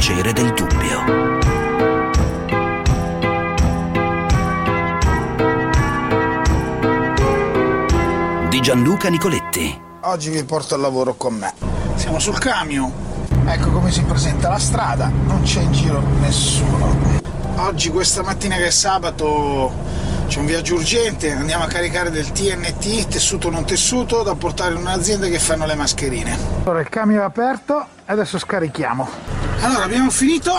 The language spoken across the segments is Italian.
piacere del dubbio. Di Gianluca Nicoletti. Oggi vi porto al lavoro con me. Siamo sul camion. Ecco come si presenta la strada. Non c'è in giro nessuno. Oggi, questa mattina che è sabato, c'è un viaggio urgente. Andiamo a caricare del TNT, tessuto non tessuto, da portare in un'azienda che fanno le mascherine. Allora, il camion è aperto e adesso scarichiamo. Allora, abbiamo finito.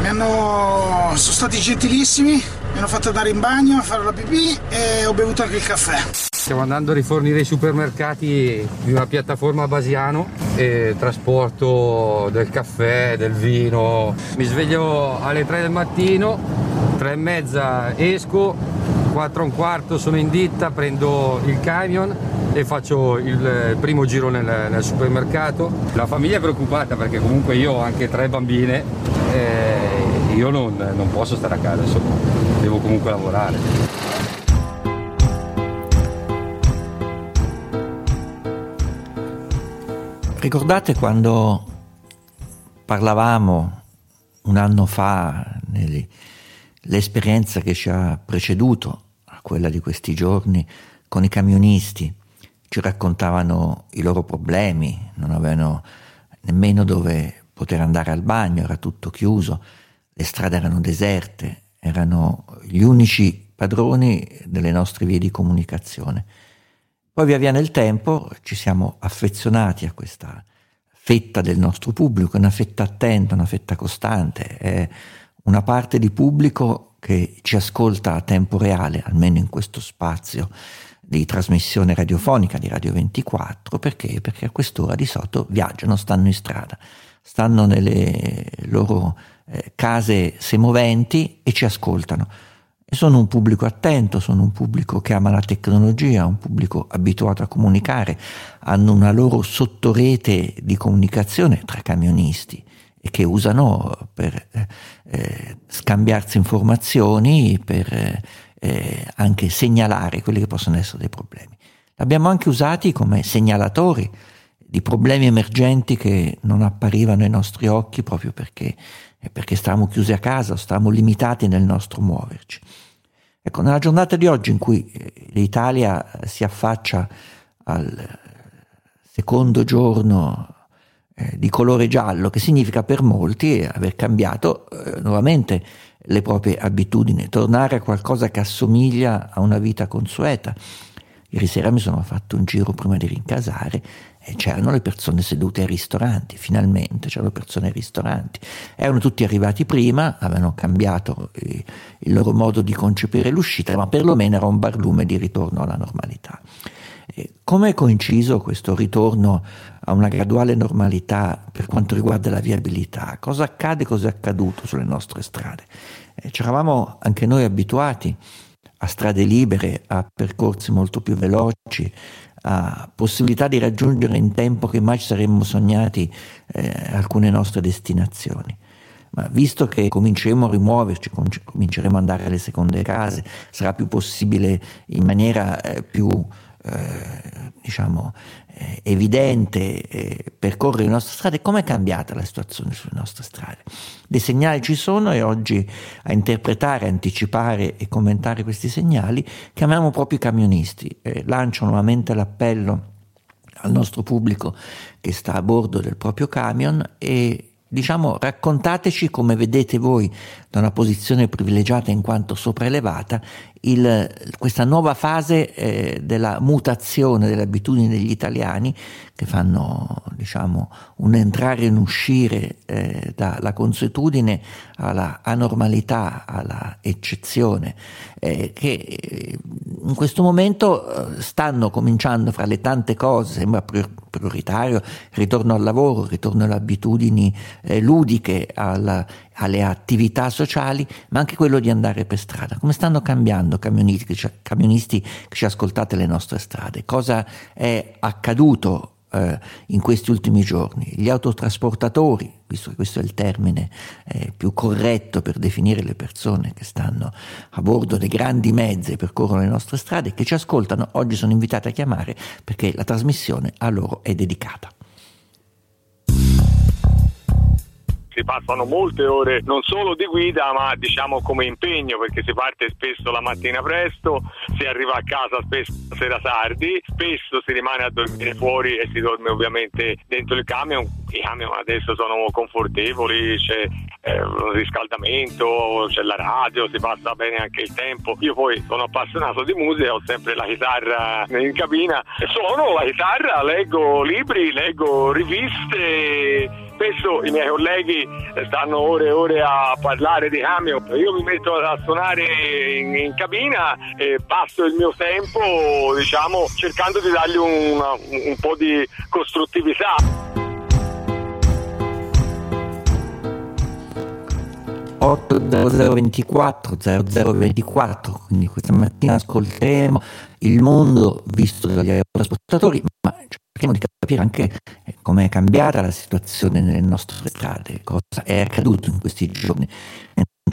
Mi hanno... sono stati gentilissimi. Mi hanno fatto andare in bagno a fare la pipì e ho bevuto anche il caffè. Stiamo andando a rifornire i supermercati di una piattaforma Basiano e trasporto del caffè, del vino. Mi sveglio alle 3 del mattino, 3 e mezza esco, 4 e un quarto sono in ditta, prendo il camion e faccio il primo giro nel, nel supermercato. La famiglia è preoccupata perché comunque io ho anche tre bambine e io non, non posso stare a casa, insomma, devo comunque lavorare. Ricordate quando parlavamo un anno fa, l'esperienza che ci ha preceduto, quella di questi giorni, con i camionisti, ci raccontavano i loro problemi, non avevano nemmeno dove poter andare al bagno, era tutto chiuso, le strade erano deserte, erano gli unici padroni delle nostre vie di comunicazione. Poi via via nel tempo ci siamo affezionati a questa fetta del nostro pubblico, una fetta attenta, una fetta costante, è una parte di pubblico che ci ascolta a tempo reale, almeno in questo spazio di trasmissione radiofonica di Radio 24, perché? Perché a quest'ora di sotto viaggiano, stanno in strada, stanno nelle loro eh, case semoventi e ci ascoltano. E sono un pubblico attento, sono un pubblico che ama la tecnologia, un pubblico abituato a comunicare, hanno una loro sottorete di comunicazione tra camionisti che usano per eh, eh scambiarsi informazioni, per eh, eh, anche segnalare quelli che possono essere dei problemi. L'abbiamo anche usati come segnalatori di problemi emergenti che non apparivano ai nostri occhi proprio perché perché stavamo chiusi a casa, stavamo limitati nel nostro muoverci. Ecco, nella giornata di oggi in cui eh, l'Italia si affaccia al secondo giorno eh, di colore giallo, che significa per molti aver cambiato eh, nuovamente le proprie abitudini, tornare a qualcosa che assomiglia a una vita consueta. Ieri sera mi sono fatto un giro prima di rincasare e c'erano le persone sedute ai ristoranti, finalmente c'erano persone ai ristoranti. Erano tutti arrivati prima, avevano cambiato eh, il loro modo di concepire l'uscita, ma perlomeno era un barlume di ritorno alla normalità. Come è coinciso questo ritorno a una graduale normalità per quanto riguarda la viabilità? Cosa accade, cosa è accaduto sulle nostre strade? Eh, c'eravamo anche noi abituati a strade libere, a percorsi molto più veloci, a possibilità di raggiungere in tempo che mai ci saremmo sognati eh, alcune nostre destinazioni. Ma visto che cominceremo a rimuoverci, cominceremo ad andare alle seconde case, sarà più possibile in maniera eh, più eh, diciamo, eh, evidente eh, percorrere le nostre strade, com'è cambiata la situazione sulle nostre strade? Dei segnali ci sono e oggi a interpretare, anticipare e commentare questi segnali chiamiamo proprio i camionisti. Eh, lancio nuovamente l'appello al nostro pubblico che sta a bordo del proprio camion e diciamo raccontateci come vedete voi da una posizione privilegiata in quanto sopraelevata il, questa nuova fase eh, della mutazione delle abitudini degli italiani che fanno diciamo, un entrare e un uscire eh, dalla consuetudine alla anormalità, alla eccezione, eh, che eh, in questo momento eh, stanno cominciando fra le tante cose, sembra prioritario, il ritorno al lavoro, il ritorno alle abitudini eh, ludiche, alla, alle attività sociali, ma anche quello di andare per strada. Come stanno cambiando camionisti, camionisti che ci ascoltate le nostre strade? Cosa è accaduto eh, in questi ultimi giorni. Gli autotrasportatori, visto che questo è il termine eh, più corretto per definire le persone che stanno a bordo dei grandi mezzi e percorrono le nostre strade, che ci ascoltano, oggi sono invitati a chiamare perché la trasmissione a loro è dedicata. Si passano molte ore non solo di guida ma diciamo come impegno perché si parte spesso la mattina presto, si arriva a casa spesso sera tardi, spesso si rimane a dormire fuori e si dorme ovviamente dentro il camion. I camion adesso sono confortevoli, c'è eh, un riscaldamento, c'è la radio, si passa bene anche il tempo. Io poi sono appassionato di musica, ho sempre la chitarra in cabina suono la chitarra, leggo libri, leggo riviste spesso i miei colleghi stanno ore e ore a parlare di camion, io mi metto a suonare in, in cabina e passo il mio tempo diciamo cercando di dargli un, un po' di costruttività. 80024 0024 quindi questa mattina ascolteremo il mondo visto dagli aerotrasportatori ma cerchiamo di capire anche eh, com'è cambiata la situazione nelle nostre strade cosa è accaduto in questi giorni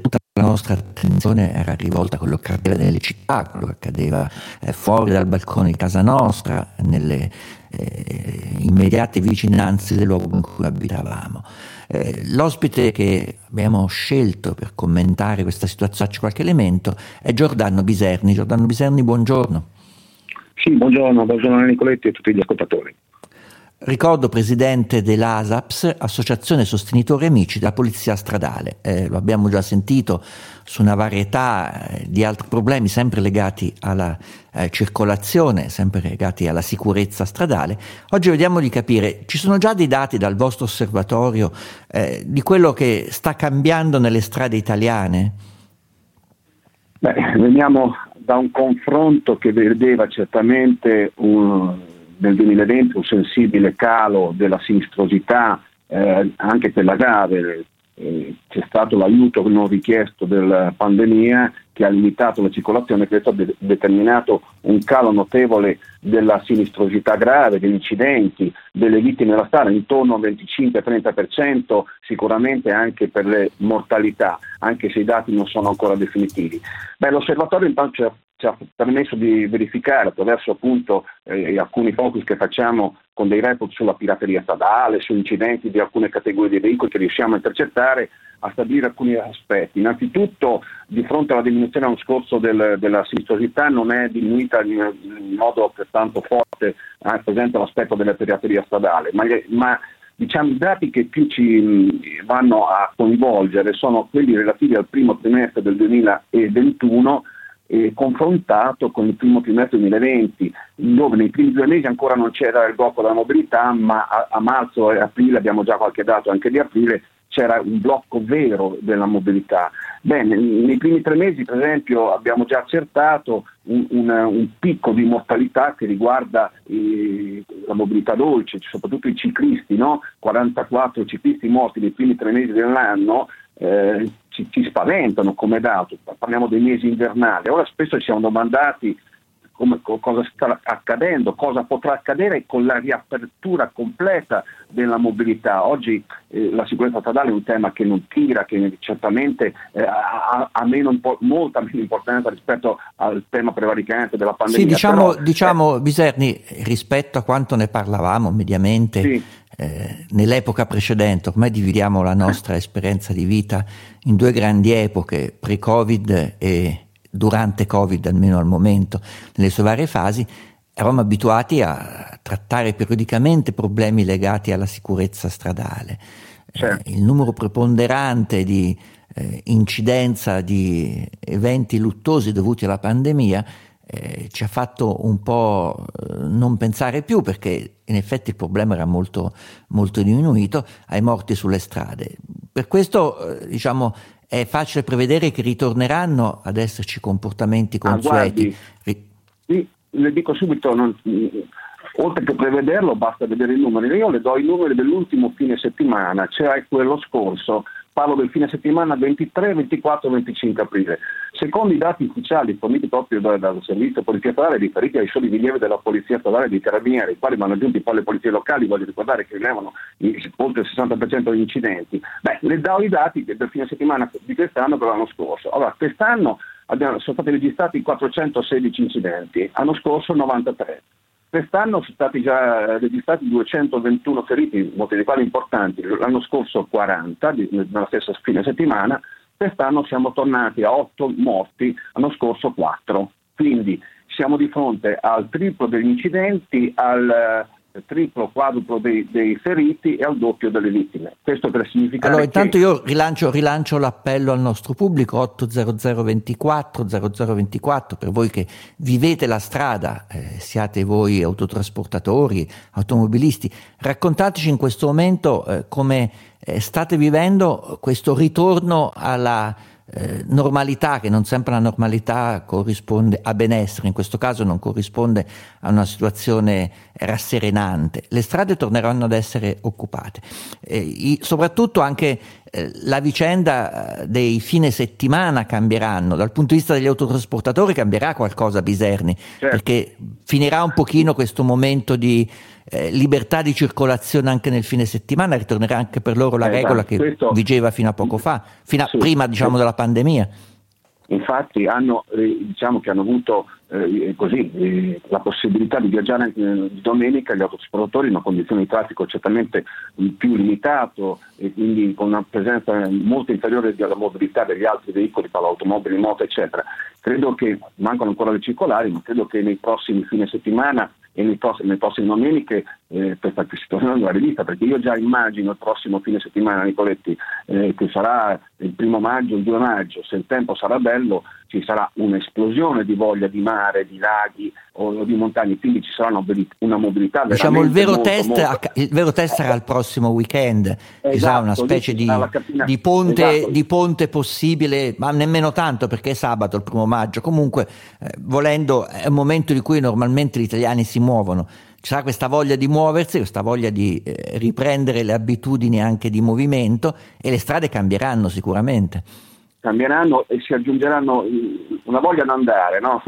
tutta la nostra attenzione era rivolta a quello che accadeva nelle città, quello che accadeva eh, fuori dal balcone di casa nostra, nelle eh, immediate vicinanze del luogo in cui abitavamo. Eh, l'ospite che abbiamo scelto per commentare questa situazione, qualche elemento, è Giordano Biserni. Giordano Biserni, buongiorno. Sì, buongiorno, buongiorno a Nicoletti e a tutti gli ascoltatori. Ricordo presidente dell'ASAPS, Associazione Sostenitori Amici della Polizia Stradale. Eh, lo abbiamo già sentito su una varietà eh, di altri problemi, sempre legati alla eh, circolazione, sempre legati alla sicurezza stradale. Oggi vediamo di capire, ci sono già dei dati dal vostro osservatorio eh, di quello che sta cambiando nelle strade italiane? Beh, veniamo da un confronto che vedeva certamente un nel 2020 un sensibile calo della sinistrosità eh, anche per la grave, eh, c'è stato l'aiuto non richiesto della pandemia che ha limitato la circolazione, questo ha de- determinato un calo notevole della sinistrosità grave, degli incidenti, delle vittime della strada, intorno al 25-30%, sicuramente anche per le mortalità, anche se i dati non sono ancora definitivi. Beh, l'osservatorio intanto ci ha, ci ha permesso di verificare attraverso appunto eh, alcuni focus che facciamo con dei report sulla pirateria stradale, su incidenti di alcune categorie di veicoli che riusciamo a intercettare, a stabilire alcuni aspetti. Innanzitutto, di fronte alla diminuzione l'anno scorso del, della sinistrosità non è diminuita in, in modo altrettanto forte, eh, presente l'aspetto della pirateria stradale, ma, ma diciamo, i dati che più ci vanno a coinvolgere sono quelli relativi al primo trimestre del 2021 eh, confrontato con il primo trimestre 2020, dove nei primi due mesi ancora non c'era il blocco della mobilità, ma a, a marzo e aprile abbiamo già qualche dato anche di aprile, c'era un blocco vero della mobilità. Bene, nei primi tre mesi, per esempio, abbiamo già accertato un, un, un picco di mortalità che riguarda eh, la mobilità dolce, soprattutto i ciclisti, no? 44 ciclisti morti nei primi tre mesi dell'anno, eh, ci, ci, spaventano come dato, parliamo dei mesi invernali. Ora spesso ci siamo domandati come, cosa sta accadendo, cosa potrà accadere con la riapertura completa della mobilità. Oggi eh, la sicurezza stradale è un tema che non tira, che certamente eh, ha, ha meno, molta meno importanza rispetto al tema prevaricante della pandemia. Sì, diciamo, Però, diciamo eh, Biserni, rispetto a quanto ne parlavamo mediamente sì. eh, nell'epoca precedente, ormai dividiamo la nostra esperienza di vita in due grandi epoche, pre-Covid e durante Covid, almeno al momento, nelle sue varie fasi, eravamo abituati a trattare periodicamente problemi legati alla sicurezza stradale. Certo. Eh, il numero preponderante di eh, incidenza di eventi luttosi dovuti alla pandemia eh, ci ha fatto un po' eh, non pensare più perché in effetti il problema era molto, molto diminuito ai morti sulle strade. Per questo eh, diciamo è facile prevedere che ritorneranno ad esserci comportamenti consueti. Ah, sì, le dico subito, non, oltre che prevederlo basta vedere i numeri. Io le do i numeri dell'ultimo fine settimana, cioè quello scorso, parlo del fine settimana 23, 24 25 aprile. Secondo i dati ufficiali forniti proprio dal, dal servizio polizia statale riferiti ai soli rilievi della polizia statale dei carabinieri, i quali vanno aggiunti poi le polizie locali, voglio ricordare che rilevano oltre il 60% degli incidenti, beh, le do i dati del fine settimana di quest'anno per l'anno scorso. Allora, quest'anno abbiamo, sono stati registrati 416 incidenti, l'anno scorso 93. Quest'anno sono stati già registrati 221 feriti, molti dei quali importanti, l'anno scorso 40, nella stessa fine settimana, quest'anno siamo tornati a 8 morti, l'anno scorso 4. Quindi siamo di fronte al triplo degli incidenti, al triplo, quadruplo dei, dei, feriti e al doppio delle vittime. Questo per significare Allora, intanto che... io rilancio, rilancio, l'appello al nostro pubblico 80024 0024 per voi che vivete la strada, eh, siate voi autotrasportatori, automobilisti, raccontateci in questo momento eh, come eh, state vivendo questo ritorno alla eh, normalità, che non sempre la normalità corrisponde a benessere, in questo caso non corrisponde a una situazione rasserenante. Le strade torneranno ad essere occupate. Eh, i, soprattutto anche la vicenda eh, dei fine settimana cambieranno, dal punto di vista degli autotrasportatori cambierà qualcosa Biserni, certo. perché finirà un pochino questo momento di eh, libertà di circolazione anche nel fine settimana, ritornerà anche per loro la eh, regola che questo, vigeva fino a poco fa, fino a sì, prima diciamo della pandemia. Infatti hanno, eh, diciamo che hanno avuto eh, così, eh, la possibilità di viaggiare di domenica gli autotrasportatori in una condizione di traffico certamente più limitato e quindi con una presenza molto inferiore della mobilità degli altri veicoli, automobili, moto eccetera. Credo che mancano ancora le circolari, ma credo che nei prossimi fine settimana e nei prossimi, nelle prossime domeniche eh, questa si tornerà a rivista perché io già immagino il prossimo fine settimana Nicoletti eh, che sarà il primo maggio, il 2 maggio, se il tempo sarà bello ci sarà un'esplosione di voglia di mare, di laghi o di montagne, quindi ci sarà una, una mobilità diciamo il vero, molto, test, molto... il vero test sarà il prossimo weekend, esatto, ci sarà una esatto, specie di, di, ponte, esatto. di, ponte, possibile, ma nemmeno tanto perché è sabato il primo maggio, comunque eh, volendo è un momento in cui normalmente gli italiani si muovono ci sarà questa voglia di muoversi, questa voglia di eh, riprendere le abitudini anche di movimento e le strade cambieranno sicuramente. Cambieranno e si aggiungeranno una voglia di andare, no?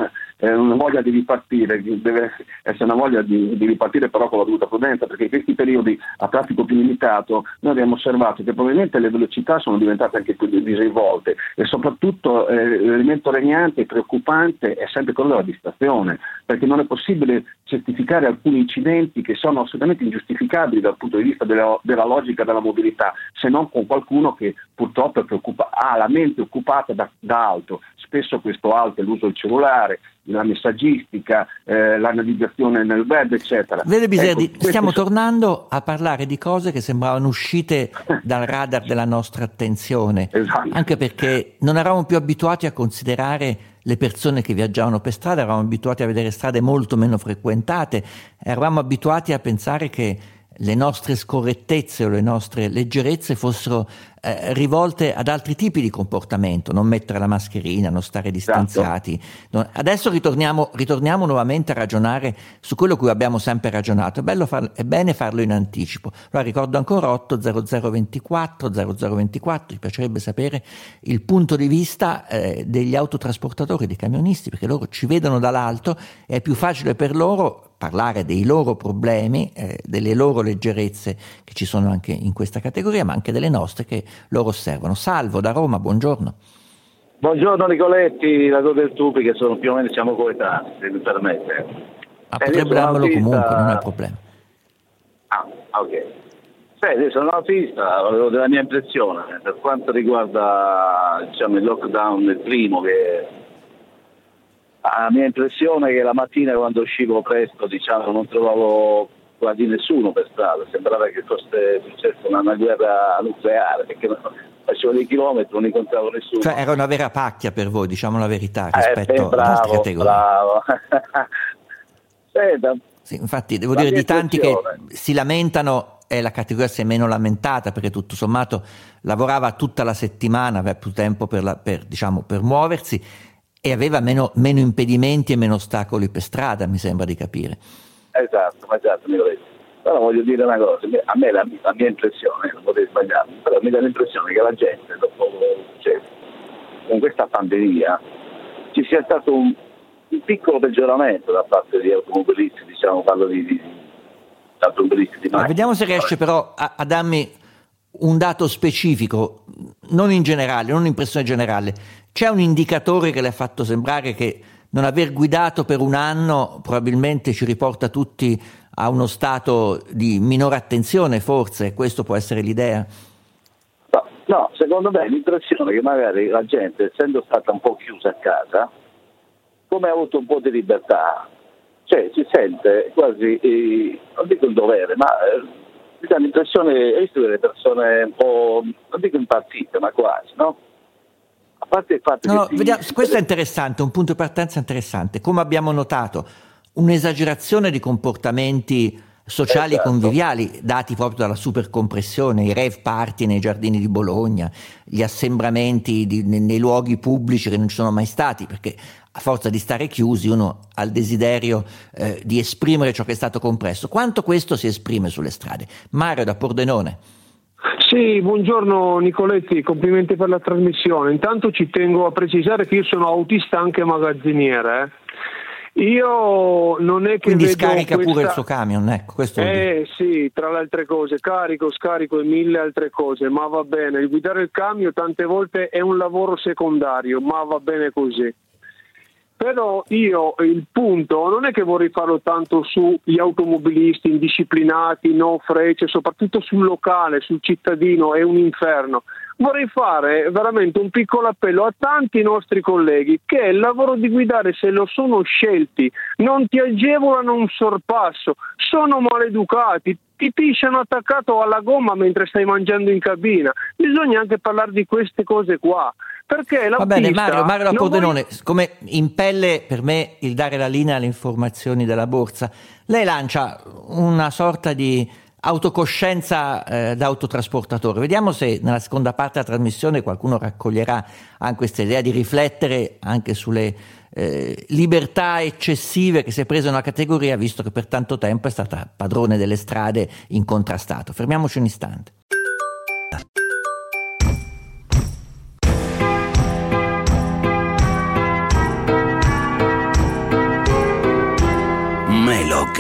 Eh, una voglia di ripartire, deve essere una voglia di, di, ripartire però con la dovuta prudenza, perché in questi periodi a traffico più limitato noi abbiamo osservato che probabilmente le velocità sono diventate anche più disinvolte e soprattutto eh, l'elemento regnante e preoccupante è sempre quello della distrazione, perché non è possibile certificare alcuni incidenti che sono assolutamente ingiustificabili dal punto di vista della, della logica della mobilità, se non con qualcuno che purtroppo ha la mente occupata da, da altro. Spesso questo altro è l'uso del cellulare, la messaggistica, eh, la navigazione nel web, eccetera. Vede Biserdi, ecco, stiamo questo... tornando a parlare di cose che sembravano uscite dal radar della nostra attenzione, esatto. anche perché non eravamo più abituati a considerare le persone che viaggiavano per strada, eravamo abituati a vedere strade molto meno frequentate, eravamo abituati a pensare che le nostre scorrettezze o le nostre leggerezze fossero eh, rivolte ad altri tipi di comportamento, non mettere la mascherina, non stare distanziati. Esatto. Adesso ritorniamo, ritorniamo, nuovamente a ragionare su quello cui abbiamo sempre ragionato. È, farlo, è bene farlo in anticipo. Allora ricordo ancora 80024 0024, mi piacerebbe sapere il punto di vista eh, degli autotrasportatori, dei camionisti, perché loro ci vedono dall'alto e è più facile per loro parlare dei loro problemi, eh, delle loro leggerezze che ci sono anche in questa categoria, ma anche delle nostre che loro osservano. Salvo da Roma, buongiorno. Buongiorno Nicoletti, la del Tupi, che sono più o meno siamo coetanei, se mi permette. Ma eh, potrebbe darmelo comunque, non è problema. Ah, ok. Sì, sono autista, avevo della mia impressione per quanto riguarda diciamo, il lockdown del primo che la mia impressione è che la mattina quando uscivo presto diciamo, non trovavo quasi nessuno per strada, sembrava che fosse successa una, una guerra nucleare, perché facevo dei chilometri, non incontravo nessuno. Cioè era una vera pacchia per voi, diciamo la verità, eh, rispetto eh, bravo, ad altre categorie. Bravo. Senta, sì, infatti devo dire di tanti che si lamentano è la categoria si è meno lamentata perché tutto sommato lavorava tutta la settimana, aveva più tempo per, la, per, diciamo, per muoversi e aveva meno, meno impedimenti e meno ostacoli per strada, mi sembra di capire. Esatto, esatto, mi. Però voglio dire una cosa, a me la, la mia impressione, non potrei sbagliarmi, però mi dà l'impressione che la gente, dopo, cioè, con questa pandemia, ci sia stato un, un, piccolo peggioramento da parte di automobilisti, diciamo, parlo di, di, di automobilisti di macchina. Vediamo se riesce però a, a darmi un dato specifico, non in generale, non un'impressione generale. C'è un indicatore che le ha fatto sembrare che non aver guidato per un anno probabilmente ci riporta tutti a uno stato di minore attenzione, forse, questo può essere l'idea? No, no, secondo me l'impressione che magari la gente, essendo stata un po' chiusa a casa, come ha avuto un po' di libertà, cioè si sente quasi, eh, non dico il dovere, ma eh, mi dà l'impressione, hai visto delle persone un po', non dico impazzite, ma quasi, no? A parte il fatto no, che... Vediamo, questo è interessante, un punto di partenza interessante. Come abbiamo notato, un'esagerazione di comportamenti sociali esatto. e conviviali dati proprio dalla supercompressione, i rave party nei giardini di Bologna, gli assembramenti di, nei, nei, luoghi pubblici che non ci sono mai stati, perché a forza di stare chiusi uno ha il desiderio eh, di esprimere ciò che è stato compresso. Quanto questo si esprime sulle strade? Mario da Pordenone. Sì, buongiorno Nicoletti, complimenti per la trasmissione. Intanto ci tengo a precisare che io sono autista anche magazziniere. Eh. Io non è che. Quindi scarica questa... pure il suo camion, ecco, questo Eh sì, tra le altre cose, carico, scarico e mille altre cose, ma va bene. Il guidare il camion tante volte è un lavoro secondario, ma va bene così. Però io il punto non è che vorrei farlo tanto sugli automobilisti indisciplinati, no frecce, soprattutto sul locale, sul cittadino, è un inferno vorrei fare veramente un piccolo appello a tanti nostri colleghi che il lavoro di guidare se lo sono scelti non ti agevolano un sorpasso, sono maleducati, ti pisciano attaccato alla gomma mentre stai mangiando in cabina. Bisogna anche parlare di queste cose qua. Perché Va bene, Mario, Mario Pordenone, vuoi... come impelle per me il dare la linea alle informazioni della borsa, lei lancia una sorta di autocoscienza eh, da autotrasportatore. Vediamo se nella seconda parte della trasmissione qualcuno raccoglierà anche questa idea di riflettere anche sulle eh, libertà eccessive che si è presa una categoria, visto che per tanto tempo è stata padrone delle strade incontrastato. Fermiamoci un istante. Melog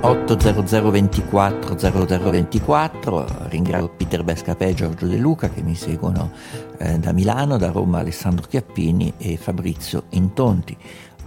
800 24 0024 ringrazio Peter Bescapè e Giorgio De Luca che mi seguono eh, da Milano, da Roma Alessandro Chiappini e Fabrizio Intonti.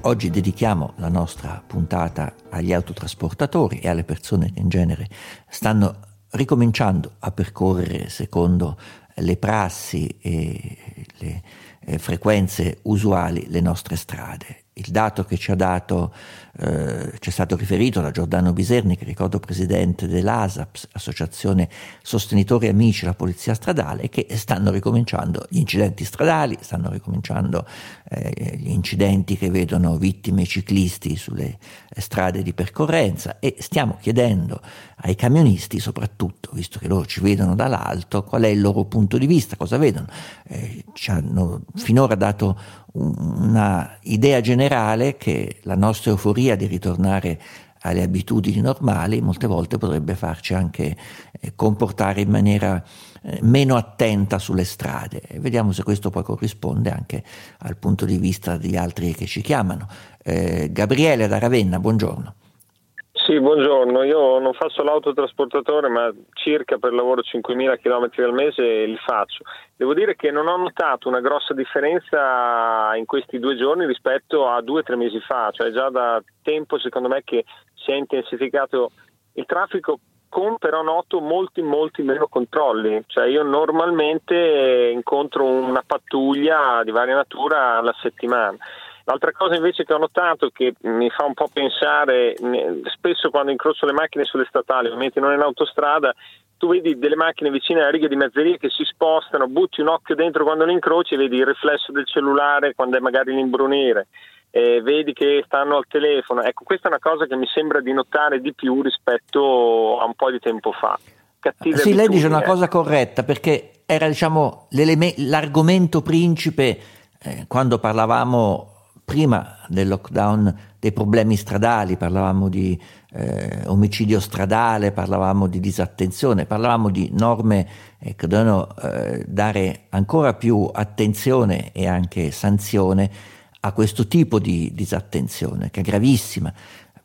Oggi dedichiamo la nostra puntata agli autotrasportatori e alle persone che in genere stanno ricominciando a percorrere secondo le prassi e le eh, frequenze usuali le nostre strade. Il dato che ci ha dato eh, ci è stato riferito da Giordano Biserni, che ricordo presidente dell'ASAPS, Associazione Sostenitori Amici della Polizia Stradale, che stanno ricominciando gli incidenti stradali, stanno ricominciando eh, gli incidenti che vedono vittime ciclisti sulle strade di percorrenza e stiamo chiedendo ai camionisti soprattutto, visto che loro ci vedono dall'alto, qual è il loro punto di vista, cosa vedono. Eh, ci hanno finora dato una idea generale che la nostra euforia di ritornare alle abitudini normali molte volte potrebbe farci anche eh, comportare in maniera eh, meno attenta sulle strade. E vediamo se questo poi corrisponde anche al punto di vista di altri che ci chiamano. Eh, Gabriele da Ravenna, buongiorno. Sì, buongiorno. Io non faccio l'autotrasportatore, ma circa per lavoro 5.000 km al mese li faccio. Devo dire che non ho notato una grossa differenza in questi due giorni rispetto a due o tre mesi fa, cioè già da tempo secondo me che si è intensificato il traffico con però noto molti molti meno controlli, cioè io normalmente incontro una pattuglia di varia natura alla settimana L'altra cosa invece che ho notato che mi fa un po' pensare, spesso quando incrocio le macchine sulle statali, ovviamente non in autostrada, tu vedi delle macchine vicine alla riga di mezzeria che si spostano, butti un occhio dentro quando le incroci e vedi il riflesso del cellulare quando è magari l'imbrunire, eh, vedi che stanno al telefono. Ecco, questa è una cosa che mi sembra di notare di più rispetto a un po' di tempo fa. Cattive sì, lei dice una cosa corretta perché era diciamo, l'argomento principe eh, quando parlavamo prima del lockdown dei problemi stradali, parlavamo di eh, omicidio stradale, parlavamo di disattenzione, parlavamo di norme eh, che devono eh, dare ancora più attenzione e anche sanzione a questo tipo di disattenzione, che è gravissima.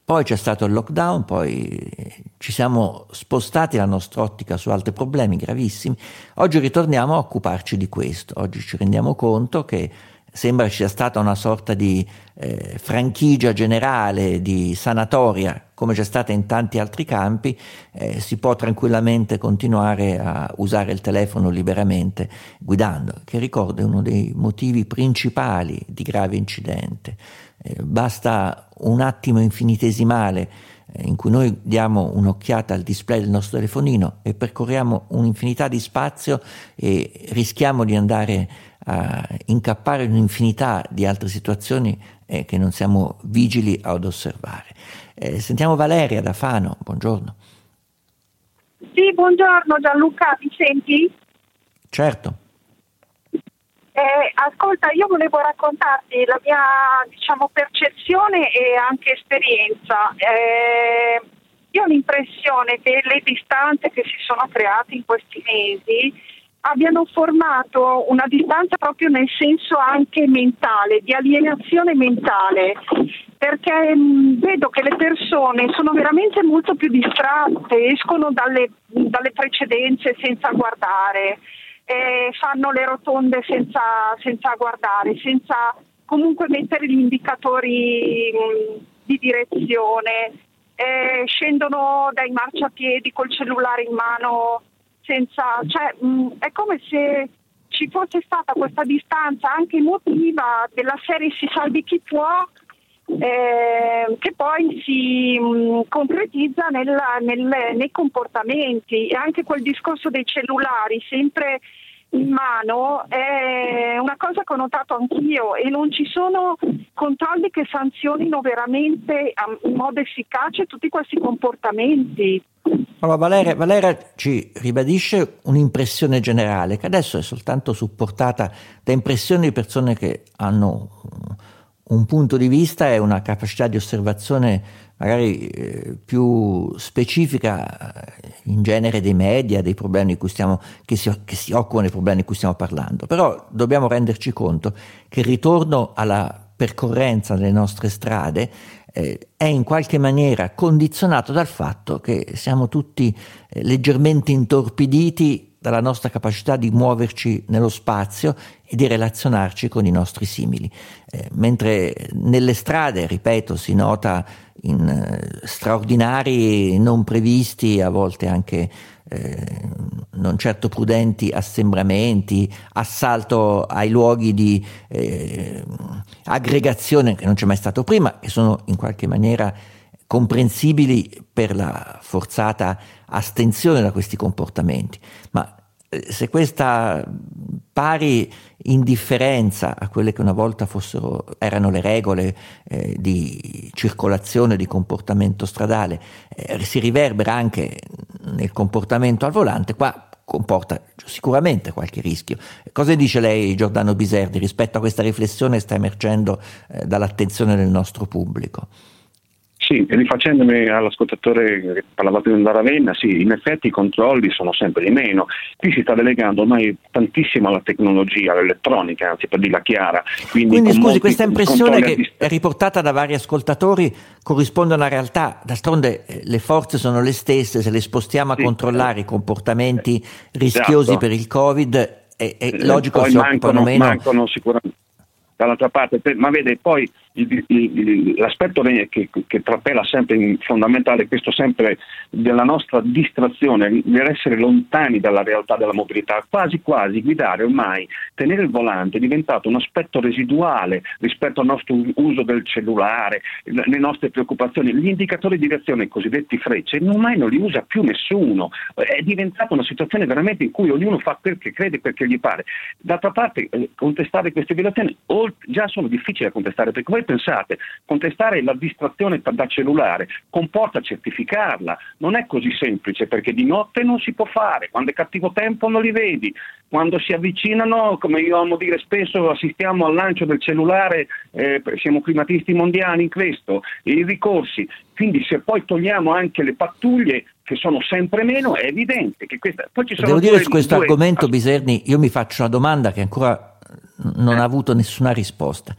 Poi c'è stato il lockdown, poi ci siamo spostati la nostra ottica su altri problemi gravissimi. Oggi ritorniamo a occuparci di questo. Oggi ci rendiamo conto che sembra ci sia stata una sorta di eh, franchigia generale, di sanatoria, come c'è stata in tanti altri campi, eh, si può tranquillamente continuare a usare il telefono liberamente guidando, che ricordo è uno dei motivi principali di grave incidente. Eh, basta un attimo infinitesimale eh, in cui noi diamo un'occhiata al display del nostro telefonino e percorriamo un'infinità di spazio e rischiamo di andare a incappare in un'infinità di altre situazioni eh, che non siamo vigili ad osservare. Eh, sentiamo Valeria da Fano, buongiorno. Sì, buongiorno Gianluca, mi senti? Certo. Eh, ascolta, io volevo raccontarti la mia diciamo, percezione e anche esperienza. Eh, io ho l'impressione che le distanze che si sono create in questi mesi abbiano formato una distanza proprio nel senso anche mentale, di alienazione mentale, perché mh, vedo che le persone sono veramente molto più distratte, escono dalle, dalle precedenze senza guardare eh, fanno le rotonde senza, senza, guardare, senza comunque mettere gli indicatori mh, di direzione, eh, scendono dai marciapiedi col cellulare in mano, senza, cioè, mh, è come se ci fosse stata questa distanza anche emotiva della serie si salvi chi può eh, che poi si mh, concretizza nella, nel, nei comportamenti e anche quel discorso dei cellulari sempre in mano è una cosa che ho notato anch'io e non ci sono controlli che sanzionino veramente in modo efficace tutti questi comportamenti. Allora, Valeria, Valeria, ci ribadisce un'impressione generale che adesso è soltanto supportata da impressioni di persone che hanno un punto di vista e una capacità di osservazione magari eh, più specifica eh, in genere dei media, dei problemi stiamo, che, si, che si occupano dei problemi di cui stiamo parlando. Però dobbiamo renderci conto che il ritorno alla percorrenza delle nostre strade eh, è in qualche maniera condizionato dal fatto che siamo tutti eh, leggermente intorpiditi dalla nostra capacità di muoverci nello spazio e di relazionarci con i nostri simili. Eh, mentre nelle strade, ripeto, si nota in eh, straordinari, non previsti, a volte anche eh, non certo prudenti assembramenti, assalto ai luoghi di eh, aggregazione che non c'è mai stato prima, che sono in qualche maniera comprensibili per la forzata astensione da questi comportamenti, ma eh, se questa pari indifferenza a quelle che una volta fossero, erano le regole eh, di circolazione, di comportamento stradale, eh, si riverbera anche nel comportamento al volante, qua comporta sicuramente qualche rischio. Cosa dice lei Giordano Biserdi rispetto a questa riflessione che sta emergendo eh, dall'attenzione del nostro pubblico? Sì, rifacendomi all'ascoltatore che parlava prima da Ravenna, sì, in effetti i controlli sono sempre di meno. Qui si sta delegando ormai tantissimo alla tecnologia, all'elettronica, anzi per dirla chiara. Quindi, Quindi scusi, questa impressione che è riportata da vari ascoltatori corrisponde a una realtà. D'altronde eh, le forze sono le stesse, se le spostiamo a sì, controllare eh, i comportamenti rischiosi esatto. per il Covid è, è eh, logico che si occupano meno. Mancano sicuramente dall'altra parte, ma vede poi l'aspetto che, che trapela sempre in fondamentale questo sempre della nostra distrazione, nell'essere lontani dalla realtà della mobilità, quasi quasi guidare ormai, tenere il volante è diventato un aspetto residuale rispetto al nostro uso del cellulare, le nostre preoccupazioni, gli indicatori di direzione, i cosiddetti frecce, ormai non li usa più nessuno, è diventata una situazione veramente in cui ognuno fa perché crede, perché gli pare. D'altra parte eh, contestare queste violazioni già sono difficili da contestare perché voi pensate, contestare la distrazione da cellulare comporta certificarla, non è così semplice perché di notte non si può fare, quando è cattivo tempo non li vedi, quando si avvicinano, come io amo dire spesso, assistiamo al lancio del cellulare, eh, siamo climatisti mondiali in questo, i ricorsi, quindi se poi togliamo anche le pattuglie che sono sempre meno, è evidente che questa... Poi ci sono Devo due, dire su questo due... argomento, Biserni, io mi faccio una domanda che ancora non ha avuto nessuna risposta.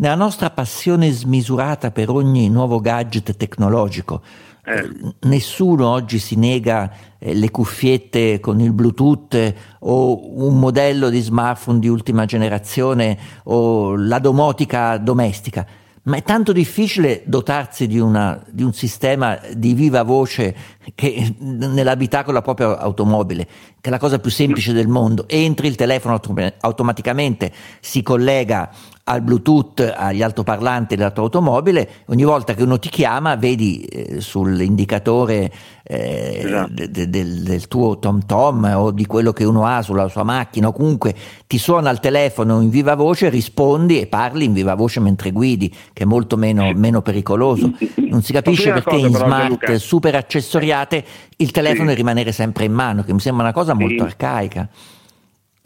Nella nostra passione smisurata per ogni nuovo gadget tecnologico, eh. Nessuno oggi si nega eh, le cuffiette con il Bluetooth eh, o un modello di smartphone di ultima generazione o la domotica domestica ma è tanto difficile dotarsi di, una, di, un sistema di viva voce che nell'abitacolo della propria automobile, che è la cosa più semplice del mondo. Entri il telefono autom- automaticamente, si collega al Bluetooth, agli altoparlanti della tua automobile, ogni volta che uno ti chiama vedi eh, sull'indicatore eh, esatto. de, de, del tuo Tom Tom o di quello che uno ha sulla sua macchina o comunque ti suona il telefono in viva voce, rispondi e parli in viva voce mentre guidi, che è molto meno, meno pericoloso. Non si capisce perché in smart super accessoriate il telefono sì. rimanere sempre in mano, che mi sembra una cosa molto sì. arcaica.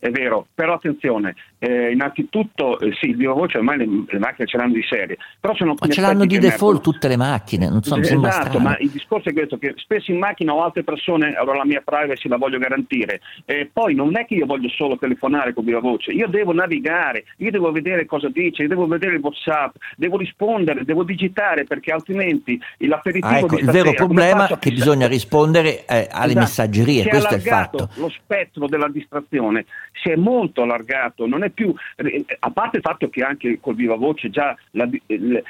È vero, però attenzione, eh, innanzitutto eh, sì, il voce ormai le, le, macchine ce l'hanno di serie, però sono Ma ce l'hanno di default emergono. tutte le macchine, non so, esatto, strano. ma il discorso è questo, che spesso in macchina ho altre persone, allora la mia privacy la voglio garantire, eh, poi non è che io voglio solo telefonare con viva voce, io devo navigare, io devo vedere cosa dice, io devo vedere il WhatsApp, devo rispondere, devo digitare perché altrimenti l'aperitivo ah, ecco, di Il vero problema è che bisogna rispondere eh, alle esatto. messaggerie, questo è il fatto. Lo spettro della distrazione si è molto allargato, non è più, a parte il fatto che anche col viva voce già la,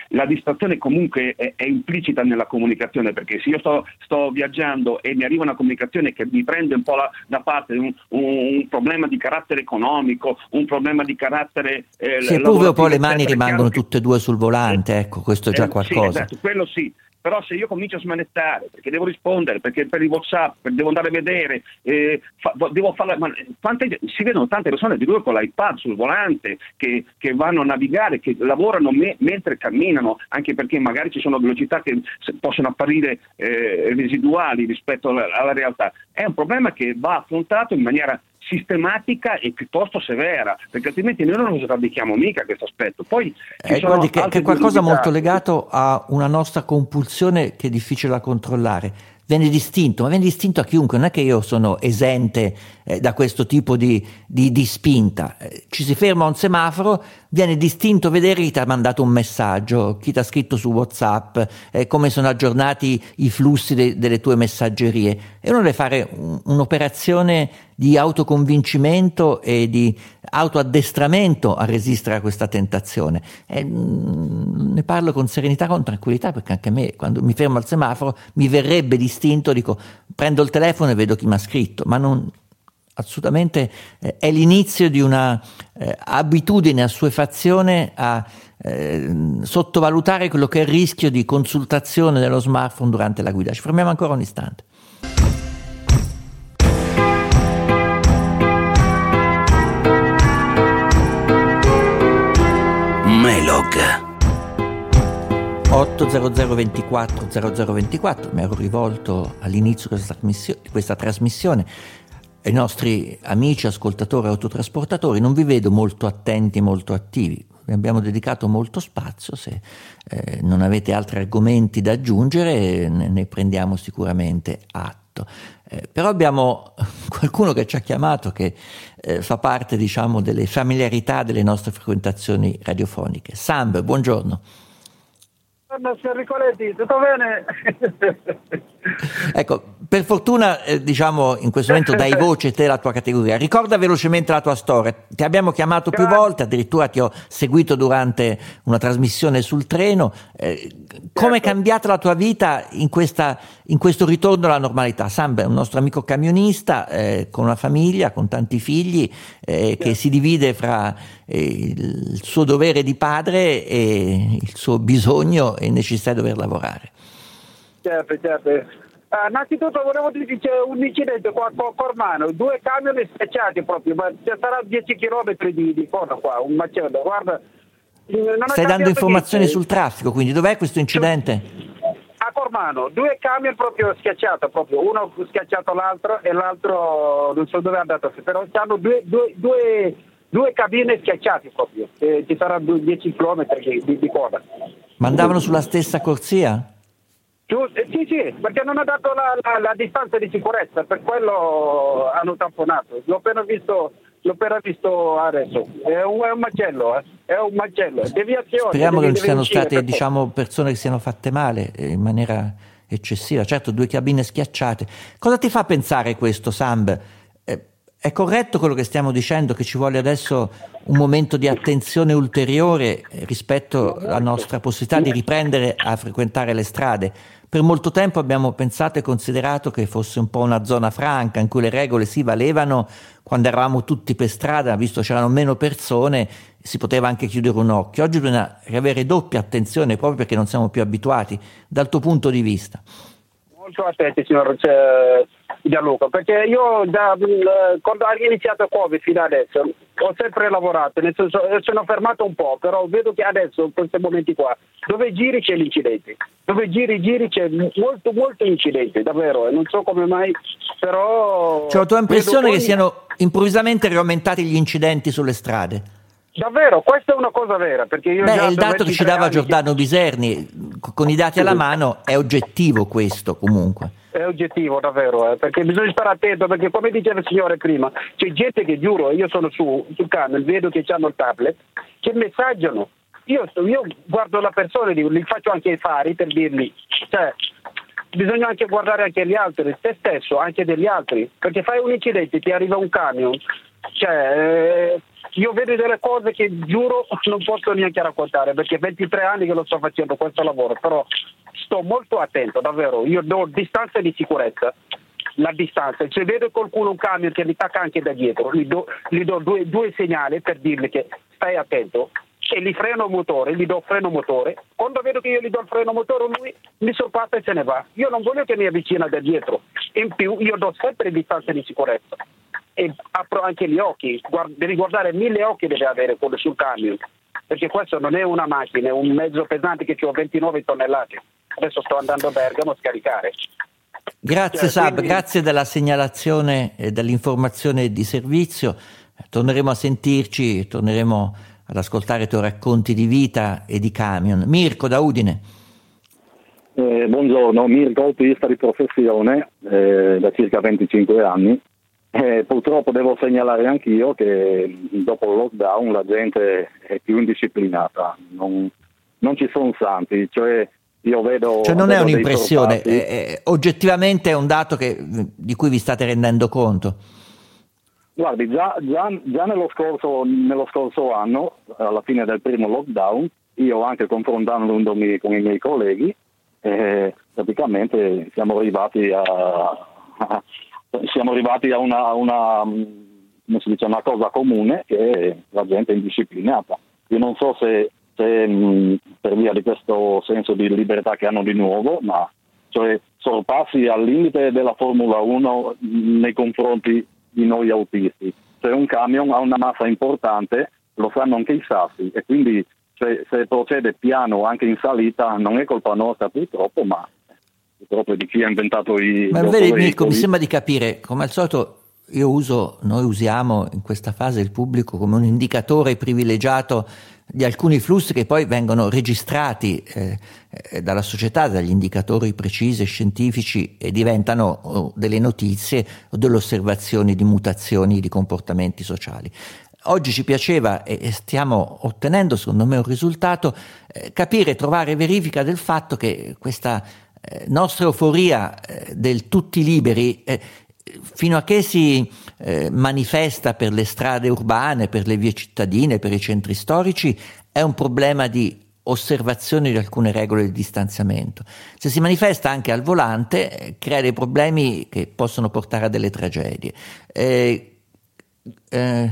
la distrazione comunque è, è, implicita nella comunicazione, perché se io sto, sto, viaggiando e mi arriva una comunicazione che mi prende un po' la, da parte un, un, un, problema di carattere economico, un problema di carattere... Eh, sì, pure poi le mani rimangono tutte e due sul volante, ecco, questo è già qualcosa. Sì, esatto, quello sì, però se io comincio a smanettare perché devo rispondere, perché per il WhatsApp, devo andare a vedere, eh, fa, devo farla, ma quante, si vedono tante persone di due con l'iPad sul volante che, che vanno a navigare, che lavorano me, mentre camminano, anche perché magari ci sono velocità che possono apparire eh, residuali rispetto alla, alla realtà. È un problema che va affrontato in maniera sistematica e piuttosto severa, perché altrimenti noi non lo sradichiamo mica questo aspetto. Poi eh, guardi che, che è qualcosa molto legato a una nostra compulsione che è difficile da controllare viene distinto, ma viene distinto a chiunque, non è che io sono esente eh, da questo tipo di, di, di spinta. Eh, ci si ferma a un semaforo, viene distinto vedere chi ti ha mandato un messaggio, chi ti ha scritto su WhatsApp, eh, come sono aggiornati i flussi de, delle tue messaggerie. E uno deve fare un, un'operazione di autoconvincimento e di autoaddestramento a resistere a questa tentazione. E, mh, ne parlo con serenità, con tranquillità, perché anche a me, quando mi fermo al semaforo, mi verrebbe distinto, dico, prendo il telefono e vedo chi mi ha scritto, ma non, assolutamente eh, è l'inizio di una eh, abitudine, assuefazione a eh, sottovalutare quello che è il rischio di consultazione dello smartphone durante la guida. Ci fermiamo ancora un istante. 80024 0024 mi ero rivolto all'inizio di questa trasmissione ai nostri amici ascoltatori autotrasportatori, non vi vedo molto attenti, molto attivi. Vi abbiamo dedicato molto spazio, se eh, non avete altri argomenti da aggiungere ne, ne prendiamo sicuramente atto. Eh, però abbiamo qualcuno che ci ha chiamato che eh, fa parte diciamo delle familiarità delle nostre frequentazioni radiofoniche. Samb, buongiorno. Buongiorno Enrico Letti, tutto bene? ecco, per fortuna, eh, diciamo, in questo momento dai voce te la tua categoria. Ricorda velocemente la tua storia. Ti abbiamo chiamato più volte, addirittura ti ho seguito durante una trasmissione sul treno. Eh, come è certo. cambiata la tua vita in, questa, in, questo ritorno alla normalità? Samba è un nostro amico camionista eh, con una famiglia, con tanti figli, eh, che si divide fra eh, il suo dovere di padre e il suo bisogno e necessità di dover lavorare. Certo, certo. Uh, innanzitutto volevo dire che c'è un incidente qua a Cormano, due camion schiacciati proprio, ma ci sarà 10 km di, di coda qua, un macello. Guarda, Stai dando informazioni sul traffico, quindi dov'è questo incidente? A Cormano, due camion proprio schiacciati, proprio. uno schiacciato l'altro e l'altro non so dove è andato, però hanno due, due, due, due cabine schiacciate proprio, eh, ci saranno 10 km di, di coda. Ma andavano sulla stessa corsia? Eh, sì, sì, perché non ha dato la, la, la, distanza di sicurezza, per quello hanno tamponato. L'ho appena visto, l'ho appena visto adesso. È un, è un macello, eh. è un macello, deviazione. Speriamo che non siano state per diciamo, persone che siano fatte male eh, in maniera eccessiva. Certo, due cabine schiacciate. Cosa ti fa pensare questo, Samb? Eh, è corretto quello che stiamo dicendo, che ci vuole adesso un momento di attenzione ulteriore eh, rispetto alla nostra possibilità di riprendere a frequentare le strade? Per molto tempo abbiamo pensato e considerato che fosse un po' una zona franca in cui le regole si valevano quando eravamo tutti per strada, visto c'erano meno persone, si poteva anche chiudere un occhio. Oggi bisogna avere doppia attenzione proprio perché non siamo più abituati dal tuo punto di vista. Molto attenti, signor cioè, Gianluca, perché io da, mh, quando ha iniziato Covid fino adesso ho sempre lavorato, nel senso eh, sono fermato un po', però vedo che adesso, in questi momenti qua, dove giri c'è l'incidente, dove giri giri c'è molto molto incidente, davvero, e non so come mai, però... Cioè la tua impressione che siano improvvisamente aumentati gli incidenti sulle strade? Davvero, questa è una cosa vera, perché io Beh, il da dato che ci 23 dava Giordano Biserni, c- con i dati alla mano, è oggettivo questo comunque. È oggettivo davvero, eh, perché bisogna stare attento, perché come diceva il signore prima, c'è gente che giuro, io sono su, sul camion, vedo che hanno il tablet, che messaggiano. Io, io guardo la persona e li faccio anche i fari per dirgli, cioè, bisogna anche guardare anche gli altri, te stesso, anche degli altri, perché fai un incidente, ti arriva un camion, cioè, eh, io vedo delle cose che giuro non posso neanche raccontare, perché 23 anni che lo sto facendo questo lavoro, però sto molto attento, davvero, io do distanza di sicurezza. La distanza, se vedo qualcuno un camion che mi attacca anche da dietro, gli do, gli do due, due segnali per dirgli che stai attento e gli freno motore, gli do freno motore. Quando vedo che io gli do il freno motore, lui mi sorpassa e se ne va. Io non voglio che mi avvicina da dietro. In più, io do sempre distanza di sicurezza e apro anche gli occhi. Guard- devi guardare mille occhi deve avere quello sul camion, perché questo non è una macchina, è un mezzo pesante che ho 29 tonnellate. Adesso sto andando a Bergamo a scaricare. Grazie Cioè, Sab, quindi- grazie della segnalazione e dell'informazione di servizio. Torneremo a sentirci, torneremo ad ascoltare i tuoi racconti di vita e di camion. Mirko da Udine. Eh, buongiorno, Mirko autista di professione eh, da circa 25 anni. Eh, purtroppo devo segnalare anch'io che dopo il lockdown la gente è più indisciplinata, non, non ci sono santi, cioè io vedo... Cioè non è vedo dei un'impressione, è- è- oggettivamente è un dato che- di cui vi state rendendo conto. Guardi, già, già- già nello, scorso, nello scorso anno, alla fine del primo lockdown, io anche confrontandomi con i miei colleghi, eh, praticamente siamo arrivati a, a- siamo arrivati a una, una, mm, dice, una cosa comune che la gente è indisciplinata. Io non so se, se, mh, per via di questo senso di libertà che hanno di nuovo, ma cioè sorpassi al limite della Formula 1 nei confronti di noi autisti. Se un camion ha una massa importante, lo sanno anche i sassi e quindi se, se procede piano anche in salita non è colpa nostra purtroppo, ma purtroppo di chi ha inventato i Ma vedi Mirko, mi sembra di capire, come al solito io uso, noi usiamo in questa fase il pubblico come un indicatore privilegiato di alcuni flussi che poi vengono registrati eh, dalla società, dagli indicatori precisi e scientifici e diventano oh, delle notizie o delle osservazioni di mutazioni di comportamenti sociali. Oggi ci piaceva e stiamo ottenendo secondo me un risultato, eh, capire, trovare verifica del fatto che questa nostra euforia eh, del tutti liberi eh, fino a che si eh, manifesta per le strade urbane, per le vie cittadine, per i centri storici, è un problema di osservazione di alcune regole di distanziamento. Se si manifesta anche al volante, eh, crea dei problemi che possono portare a delle tragedie. Eh, eh,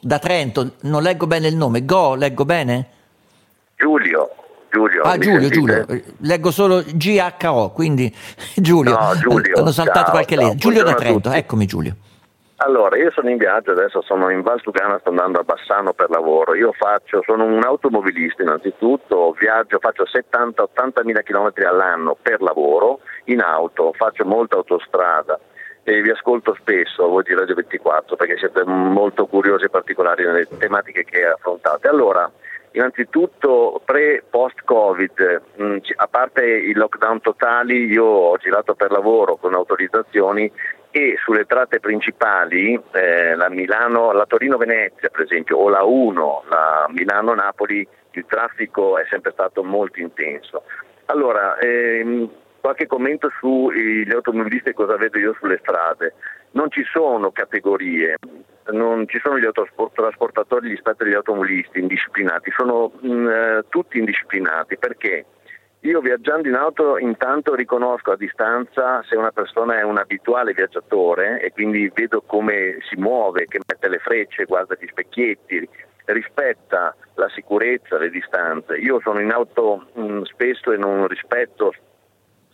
da Trento, non leggo bene il nome, Go, leggo bene? Giulio, Giulio. Ah, Giulio? Giulio, leggo solo GHO, quindi Giulio, No, Giulio, hanno saltato ciao, qualche ciao, lettera. Giulio da Trento, eccomi Giulio. Allora, io sono in viaggio adesso, sono in Val Tugana, sto andando a Bassano per lavoro. Io faccio, sono un automobilista innanzitutto, viaggio, faccio 70-80 mila chilometri all'anno per lavoro in auto, faccio molta autostrada e vi ascolto spesso voi di Radio 24 perché siete molto curiosi e particolari nelle tematiche che affrontate. Allora, Innanzitutto pre-post-Covid, mh, a parte i lockdown totali, io ho girato per lavoro con autorizzazioni e sulle tratte principali, eh, la, la Torino-Venezia per esempio, o la 1, la Milano-Napoli, il traffico è sempre stato molto intenso. Allora, ehm, qualche commento sugli automobilisti e cosa vedo io sulle strade. Non ci sono categorie, non ci sono gli autotrasportatori rispetto agli automobilisti indisciplinati, sono mh, mm, eh, tutti indisciplinati perché io viaggiando in auto intanto riconosco a distanza se una persona è un abituale viaggiatore e quindi vedo come si muove, che mette le frecce, guarda gli specchietti, rispetta la sicurezza, le distanze. Io sono in auto mh, mm, spesso e non rispetto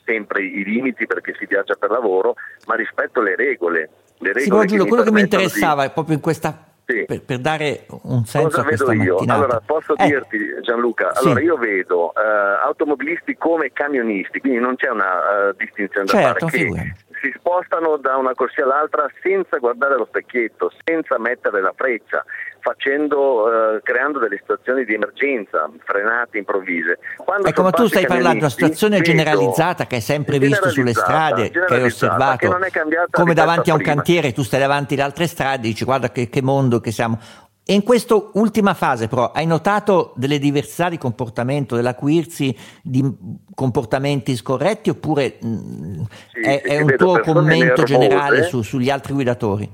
sempre i limiti perché si viaggia per lavoro, ma rispetto le regole. Le regole sì, Giulio, quello che mi interessava di... proprio in questa sì. per, per, dare un senso Cosa a questa vedo io? mattinata. Allora, posso eh. dirti Gianluca, allora io vedo uh, automobilisti come camionisti, quindi non c'è una uh, distinzione da certo, fare, che si spostano da una corsia all'altra senza guardare lo specchietto, senza mettere la freccia, facendo, eh, creando delle situazioni di emergenza, frenate improvvise. Quando ecco, ma tu stai parlando di una situazione generalizzata che hai sempre visto sulle strade, che hai osservato, che come davanti a un prima. cantiere, tu stai davanti ad altre strade e dici guarda che, che mondo che siamo. E in questa ultima fase, però, hai notato delle diversità di comportamento, dell'acuirsi di comportamenti scorretti oppure mh, mm, sì, è, è un tuo commento generale su, sugli altri guidatori?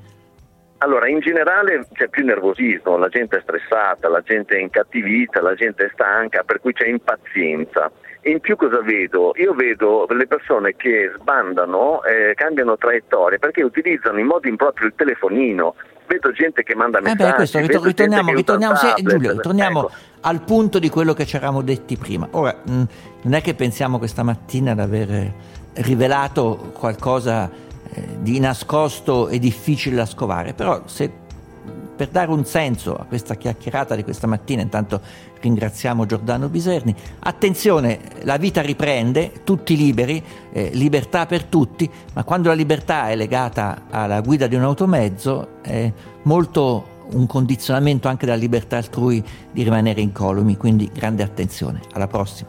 Allora, in generale c'è più nervosismo, la gente è stressata, la gente è incattivita, la gente è stanca, per cui c'è impazienza. E in più cosa vedo? Io vedo le persone che sbandano, eh, cambiano traiettorie perché utilizzano in modo improprio il telefonino. Vedo gente che manda messaggi. Eh beh, questo, ritorniamo, ritorniamo, se, Giulio, ritorniamo ecco. al punto di quello che ci eravamo detti prima. Ora, mh, non è che pensiamo questa mattina di aver rivelato qualcosa eh, di nascosto e difficile da scovare, però se per dare un senso a questa chiacchierata di questa mattina, intanto ringraziamo Giordano Biserni, attenzione, la vita riprende, tutti liberi, eh, libertà per tutti, ma quando la libertà è legata alla guida di un automezzo è molto un condizionamento anche della libertà altrui di rimanere incolumi, quindi grande attenzione. Alla prossima.